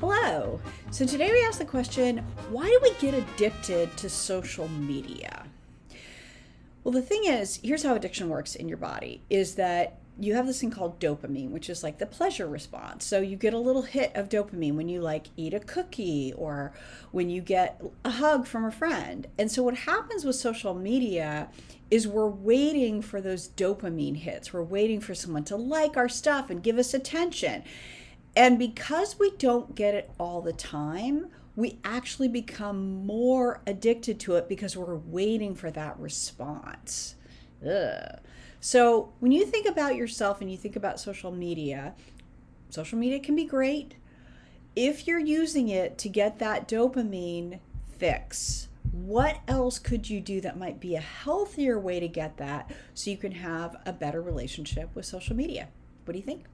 Hello. So today we ask the question why do we get addicted to social media? Well, the thing is, here's how addiction works in your body is that you have this thing called dopamine, which is like the pleasure response. So you get a little hit of dopamine when you like eat a cookie or when you get a hug from a friend. And so what happens with social media is we're waiting for those dopamine hits. We're waiting for someone to like our stuff and give us attention. And because we don't get it all the time, we actually become more addicted to it because we're waiting for that response. Ugh. So, when you think about yourself and you think about social media, social media can be great if you're using it to get that dopamine fix. What else could you do that might be a healthier way to get that so you can have a better relationship with social media? What do you think?